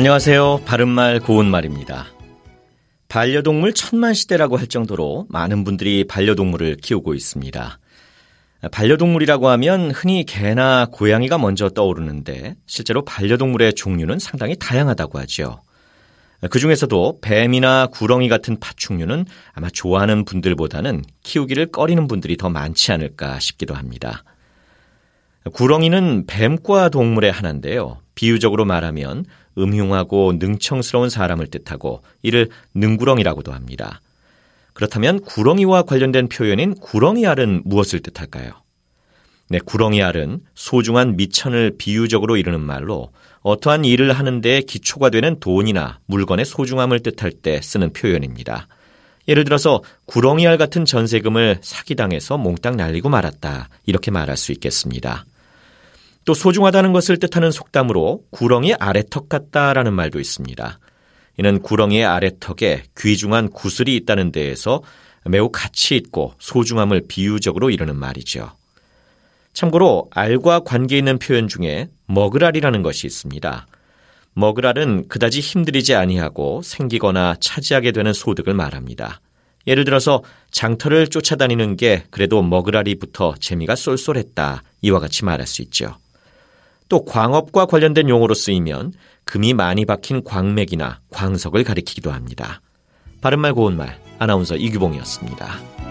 안녕하세요. 바른말 고운말입니다. 반려동물 천만 시대라고 할 정도로 많은 분들이 반려동물을 키우고 있습니다. 반려동물이라고 하면 흔히 개나 고양이가 먼저 떠오르는데 실제로 반려동물의 종류는 상당히 다양하다고 하죠. 그 중에서도 뱀이나 구렁이 같은 파충류는 아마 좋아하는 분들보다는 키우기를 꺼리는 분들이 더 많지 않을까 싶기도 합니다. 구렁이는 뱀과 동물의 하나인데요. 비유적으로 말하면 음흉하고 능청스러운 사람을 뜻하고 이를 능구렁이라고도 합니다. 그렇다면 구렁이와 관련된 표현인 구렁이알은 무엇을 뜻할까요? 네, 구렁이알은 소중한 미천을 비유적으로 이르는 말로 어떠한 일을 하는데 기초가 되는 돈이나 물건의 소중함을 뜻할 때 쓰는 표현입니다. 예를 들어서 구렁이알 같은 전세금을 사기당해서 몽땅 날리고 말았다. 이렇게 말할 수 있겠습니다. 또 소중하다는 것을 뜻하는 속담으로 구렁이 아래턱 같다라는 말도 있습니다. 이는 구렁이의 아래턱에 귀중한 구슬이 있다는 데에서 매우 가치 있고 소중함을 비유적으로 이르는 말이죠. 참고로 알과 관계 있는 표현 중에 먹으랄이라는 것이 있습니다. 먹으랄은 그다지 힘들이지 아니하고 생기거나 차지하게 되는 소득을 말합니다. 예를 들어서 장터를 쫓아다니는 게 그래도 먹으라리부터 재미가 쏠쏠했다. 이와 같이 말할 수 있죠. 또 광업과 관련된 용어로 쓰이면 금이 많이 박힌 광맥이나 광석을 가리키기도 합니다. 바른말 고운말 아나운서 이규봉이었습니다.